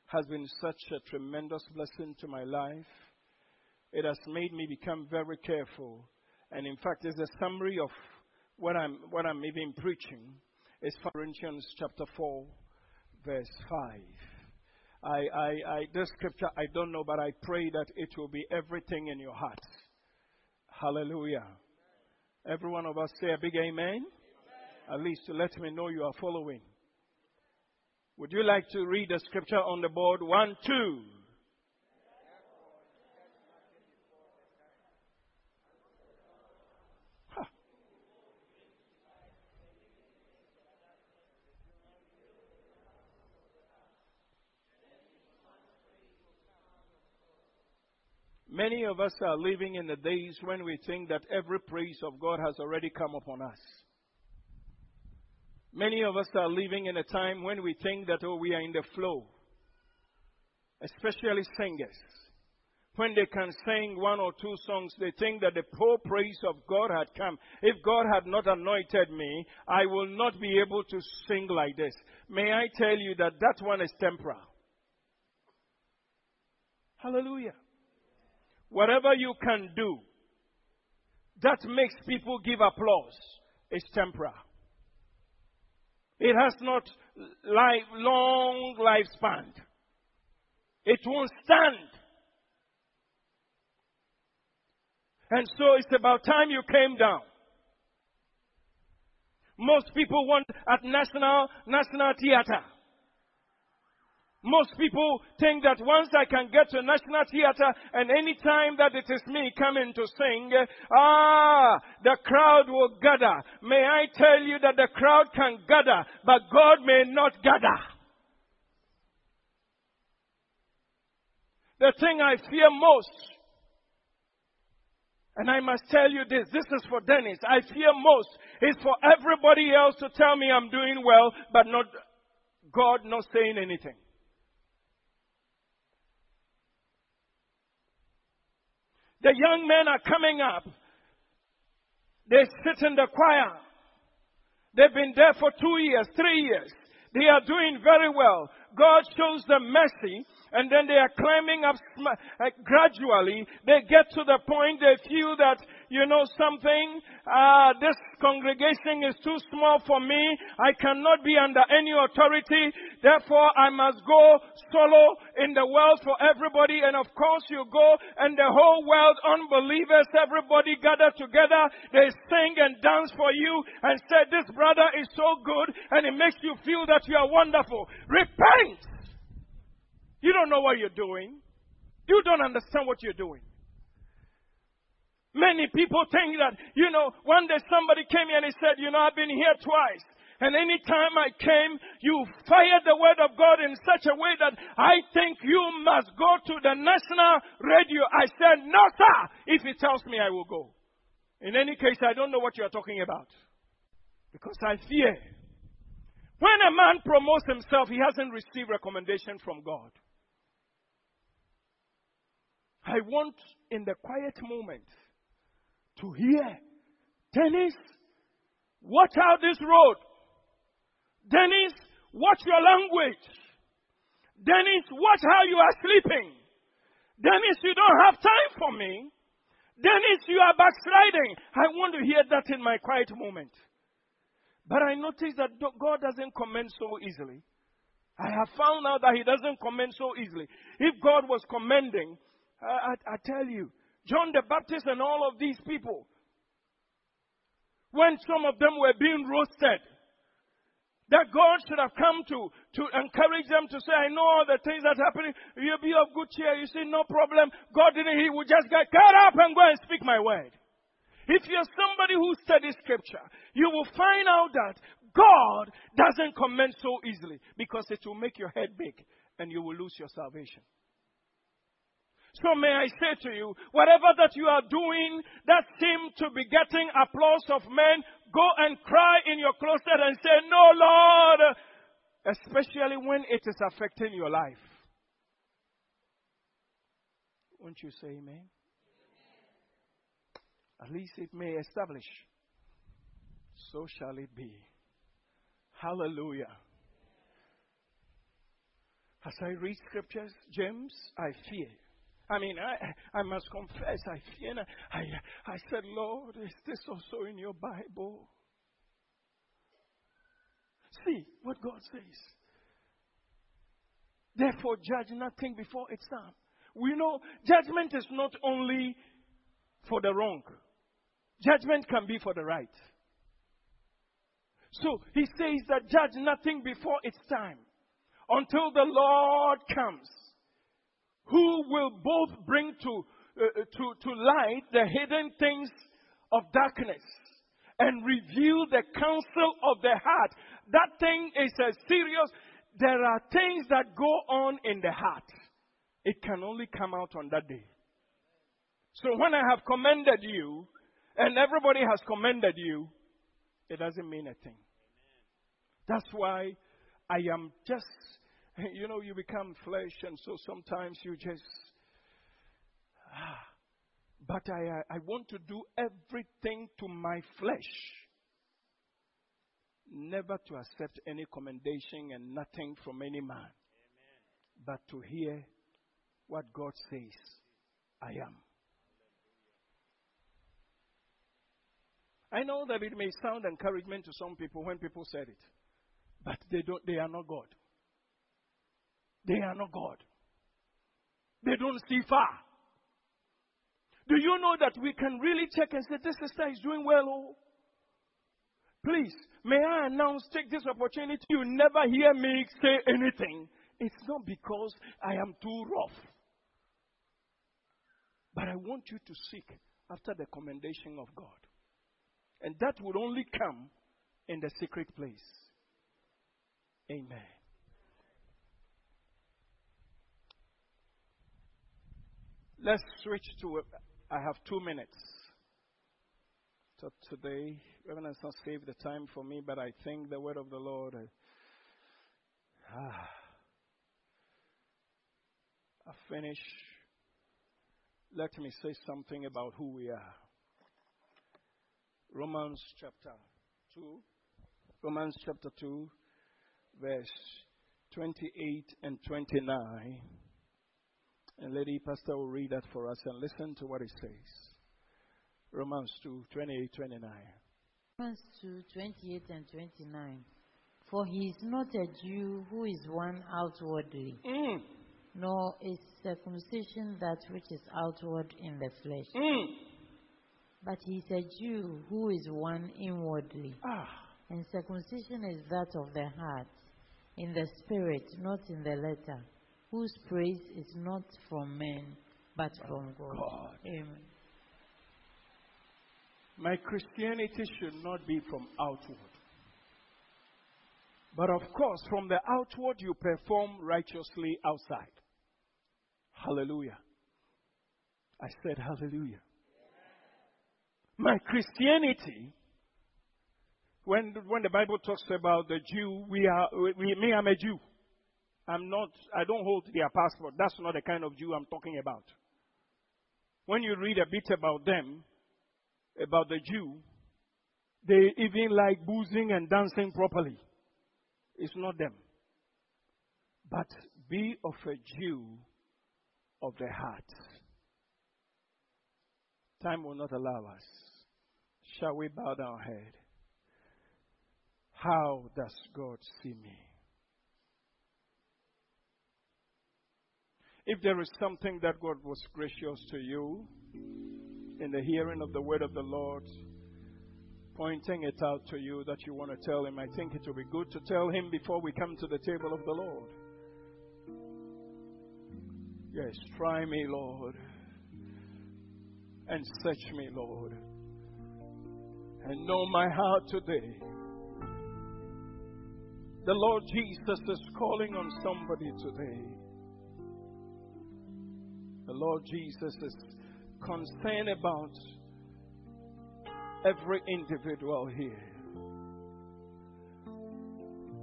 has been such a tremendous blessing to my life. It has made me become very careful. And in fact, it's a summary of what I'm, what I'm even preaching. It's Corinthians chapter 4, verse 5. I, I, I, this scripture, I don't know, but I pray that it will be everything in your heart. Hallelujah. Every one of us say a big amen. amen. At least to let me know you are following. Would you like to read the scripture on the board? One, two. Many of us are living in the days when we think that every praise of God has already come upon us. Many of us are living in a time when we think that, oh, we are in the flow. Especially singers. When they can sing one or two songs, they think that the poor praise of God had come. If God had not anointed me, I will not be able to sing like this. May I tell you that that one is temporal. Hallelujah. Whatever you can do that makes people give applause is temporal. It has not life, long lifespan. It won't stand. And so it's about time you came down. Most people want at national national theater. Most people think that once I can get to National Theatre and any time that it is me coming to sing, ah, the crowd will gather. May I tell you that the crowd can gather, but God may not gather. The thing I fear most, and I must tell you this, this is for Dennis, I fear most is for everybody else to tell me I'm doing well, but not God not saying anything. The young men are coming up. They sit in the choir. They've been there for two years, three years. They are doing very well. God shows them mercy, and then they are climbing up uh, gradually. They get to the point they feel that, you know something? Uh, this congregation is too small for me. I cannot be under any authority. Therefore, I must go solo in the world for everybody. And of course, you go and the whole world, unbelievers, everybody gather together. They sing and dance for you and say, this brother is so good and it makes you feel that you are wonderful. Repent! You don't know what you're doing. You don't understand what you're doing. Many people think that, you know, one day somebody came here and he said, you know, I've been here twice. And any time I came, you fired the word of God in such a way that I think you must go to the national radio. I said, no, sir. If he tells me, I will go. In any case, I don't know what you are talking about. Because I fear. When a man promotes himself, he hasn't received recommendation from God. I want in the quiet moment to hear Dennis, watch out this road. Dennis, watch your language. Dennis, watch how you are sleeping. Dennis, you don't have time for me. Dennis, you are backsliding. I want to hear that in my quiet moment. But I notice that God doesn't comment so easily. I have found out that He doesn't comment so easily. If God was commending, I, I, I tell you, John the Baptist and all of these people, when some of them were being roasted, that God should have come to, to encourage them to say, I know all the things that are happening. You'll be of good cheer. You see, no problem. God didn't, He would just get, get up and go and speak my word. If you're somebody who studies scripture, you will find out that God doesn't comment so easily because it will make your head big and you will lose your salvation. So may I say to you, whatever that you are doing that seems to be getting applause of men, go and cry in your closet and say, No, Lord, especially when it is affecting your life. Won't you say amen? At least it may establish. So shall it be. Hallelujah. As I read scriptures, James, I fear I mean, I, I must confess, I. I, I said, Lord, is this also in your Bible? See what God says. Therefore, judge nothing before it's time. We know judgment is not only for the wrong, judgment can be for the right. So he says that judge nothing before it's time until the Lord comes who will both bring to, uh, uh, to, to light the hidden things of darkness and reveal the counsel of the heart. That thing is a serious. There are things that go on in the heart. It can only come out on that day. So when I have commended you, and everybody has commended you, it doesn't mean a thing. That's why I am just you know, you become flesh, and so sometimes you just. Ah, but I, I want to do everything to my flesh. Never to accept any commendation and nothing from any man. Amen. But to hear what God says I am. I know that it may sound encouragement to some people when people said it, but they don't they are not God. They are not God. They don't see far. Do you know that we can really check and say, This sister is doing well? Oh? Please, may I announce, take this opportunity. You never hear me say anything. It's not because I am too rough. But I want you to seek after the commendation of God. And that will only come in the secret place. Amen. Let's switch to, I have two minutes. So today, even it's not save the time for me, but I think the word of the Lord. Uh, ah, I finish. Let me say something about who we are. Romans chapter 2. Romans chapter 2, verse 28 and 29. And Lady Pastor will read that for us and listen to what it says. Romans 2 28 29. Romans 2 28 and 29. For he is not a Jew who is one outwardly, Mm, nor is circumcision that which is outward in the flesh. mm. But he is a Jew who is one inwardly. Ah, And circumcision is that of the heart, in the spirit, not in the letter, whose praise is not from men, but from God. God. Amen. my Christianity should not be from outward. But of course, from the outward, you perform righteously outside. Hallelujah. I said hallelujah. My Christianity, when, when the Bible talks about the Jew, we are, we, me, I'm a Jew. I'm not, I don't hold their passport. That's not the kind of Jew I'm talking about. When you read a bit about them, about the Jew, they even like boozing and dancing properly. It's not them. But be of a Jew of the heart. Time will not allow us. Shall we bow our head? How does God see me? If there is something that God was gracious to you in the hearing of the word of the Lord, pointing it out to you that you want to tell Him, I think it will be good to tell Him before we come to the table of the Lord. Yes, try me, Lord, and search me, Lord, and know my heart today. The Lord Jesus is calling on somebody today. The Lord Jesus is concerned about every individual here.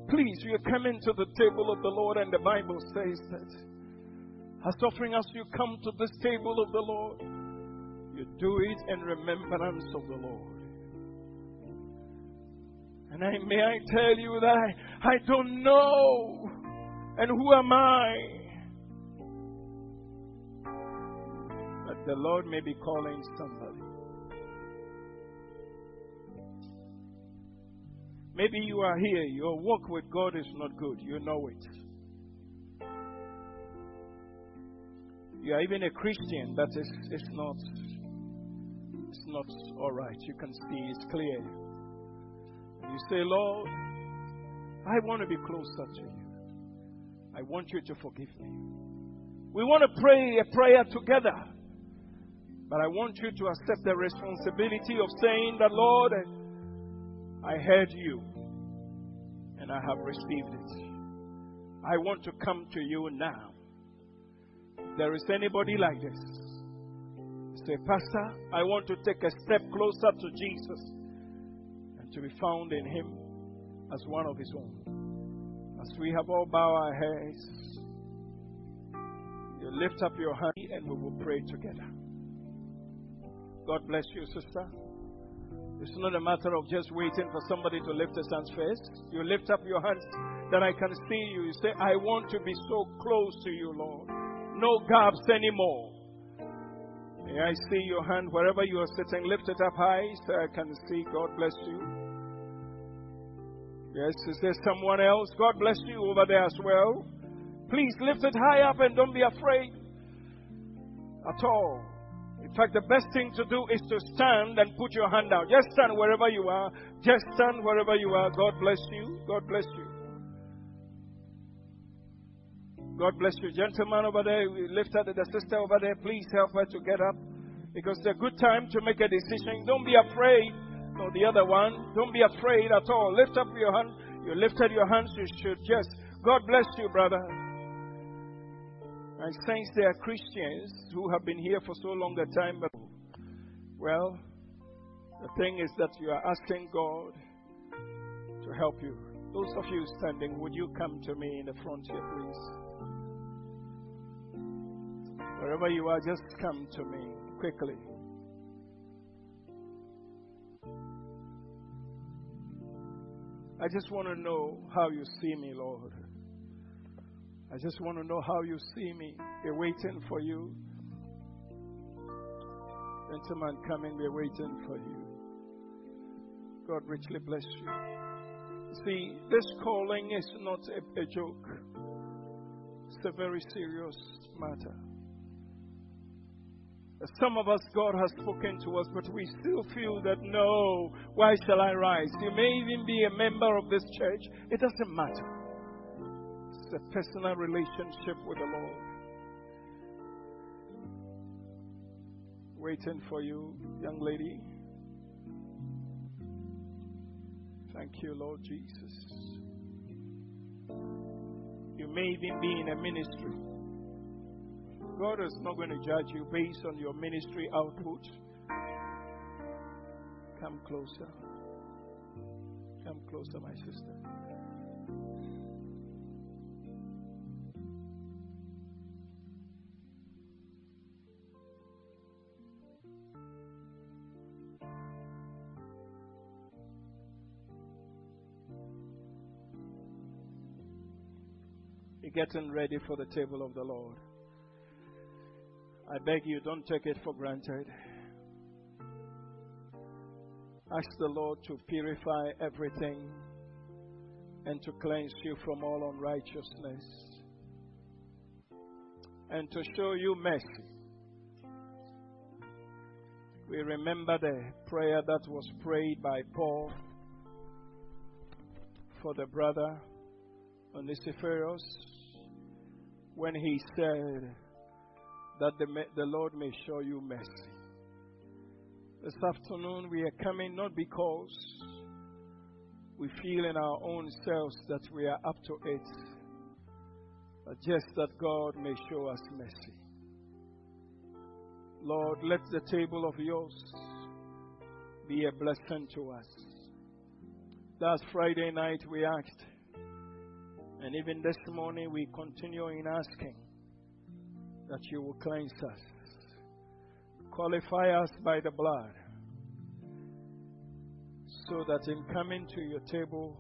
Please, you are coming to the table of the Lord, and the Bible says that as offering as you come to this table of the Lord, you do it in remembrance of the Lord. And I, may I tell you that I, I don't know, and who am I? The Lord may be calling somebody. Maybe you are here, your walk with God is not good, you know it. You are even a Christian, but it's, it's not it's not all right. You can see it's clear. You say, Lord, I want to be closer to you. I want you to forgive me. We want to pray a prayer together. But I want you to accept the responsibility of saying that, Lord, I heard you and I have received it. I want to come to you now. If there is anybody like this, say, Pastor, I want to take a step closer to Jesus and to be found in Him as one of His own. As we have all bowed our heads, you lift up your hand and we will pray together. God bless you, sister. It's not a matter of just waiting for somebody to lift his hands first. You lift up your hands that I can see you. You say, I want to be so close to you, Lord. No gaps anymore. May I see your hand wherever you are sitting? Lift it up high so I can see. God bless you. Yes, is there someone else? God bless you over there as well. Please lift it high up and don't be afraid at all. In fact, the best thing to do is to stand and put your hand out. Just stand wherever you are. Just stand wherever you are. God bless you. God bless you. God bless you. Gentleman over there, we lift up the sister over there. Please help her to get up. Because it's a good time to make a decision. Don't be afraid. No, the other one. Don't be afraid at all. Lift up your hand. You lifted your hands. You should just. God bless you, brother. I sense there are Christians who have been here for so long a time, well, the thing is that you are asking God to help you. Those of you standing, would you come to me in the front here, please? Wherever you are, just come to me quickly. I just want to know how you see me, Lord. I just want to know how you see me. We're waiting for you. Gentlemen, coming, we're waiting for you. God richly bless you. See, this calling is not a, a joke, it's a very serious matter. Some of us, God has spoken to us, but we still feel that no, why shall I rise? You may even be a member of this church. It doesn't matter. It's a personal relationship with the Lord. Waiting for you, young lady. Thank you, Lord Jesus. You may even be in a ministry. God is not going to judge you based on your ministry output. Come closer. Come closer, my sister. Getting ready for the table of the Lord. I beg you, don't take it for granted. Ask the Lord to purify everything and to cleanse you from all unrighteousness and to show you mercy. We remember the prayer that was prayed by Paul for the brother Onesiphorus when he said that the, the Lord may show you mercy. This afternoon we are coming not because we feel in our own selves that we are up to it, but just that God may show us mercy. Lord, let the table of yours be a blessing to us. Last Friday night we asked, and even this morning we continue in asking that you will cleanse us, qualify us by the blood, so that in coming to your table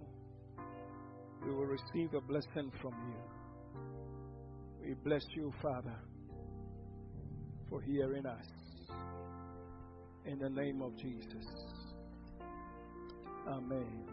we will receive a blessing from you. We bless you, Father, for hearing us. In the name of Jesus. Amen.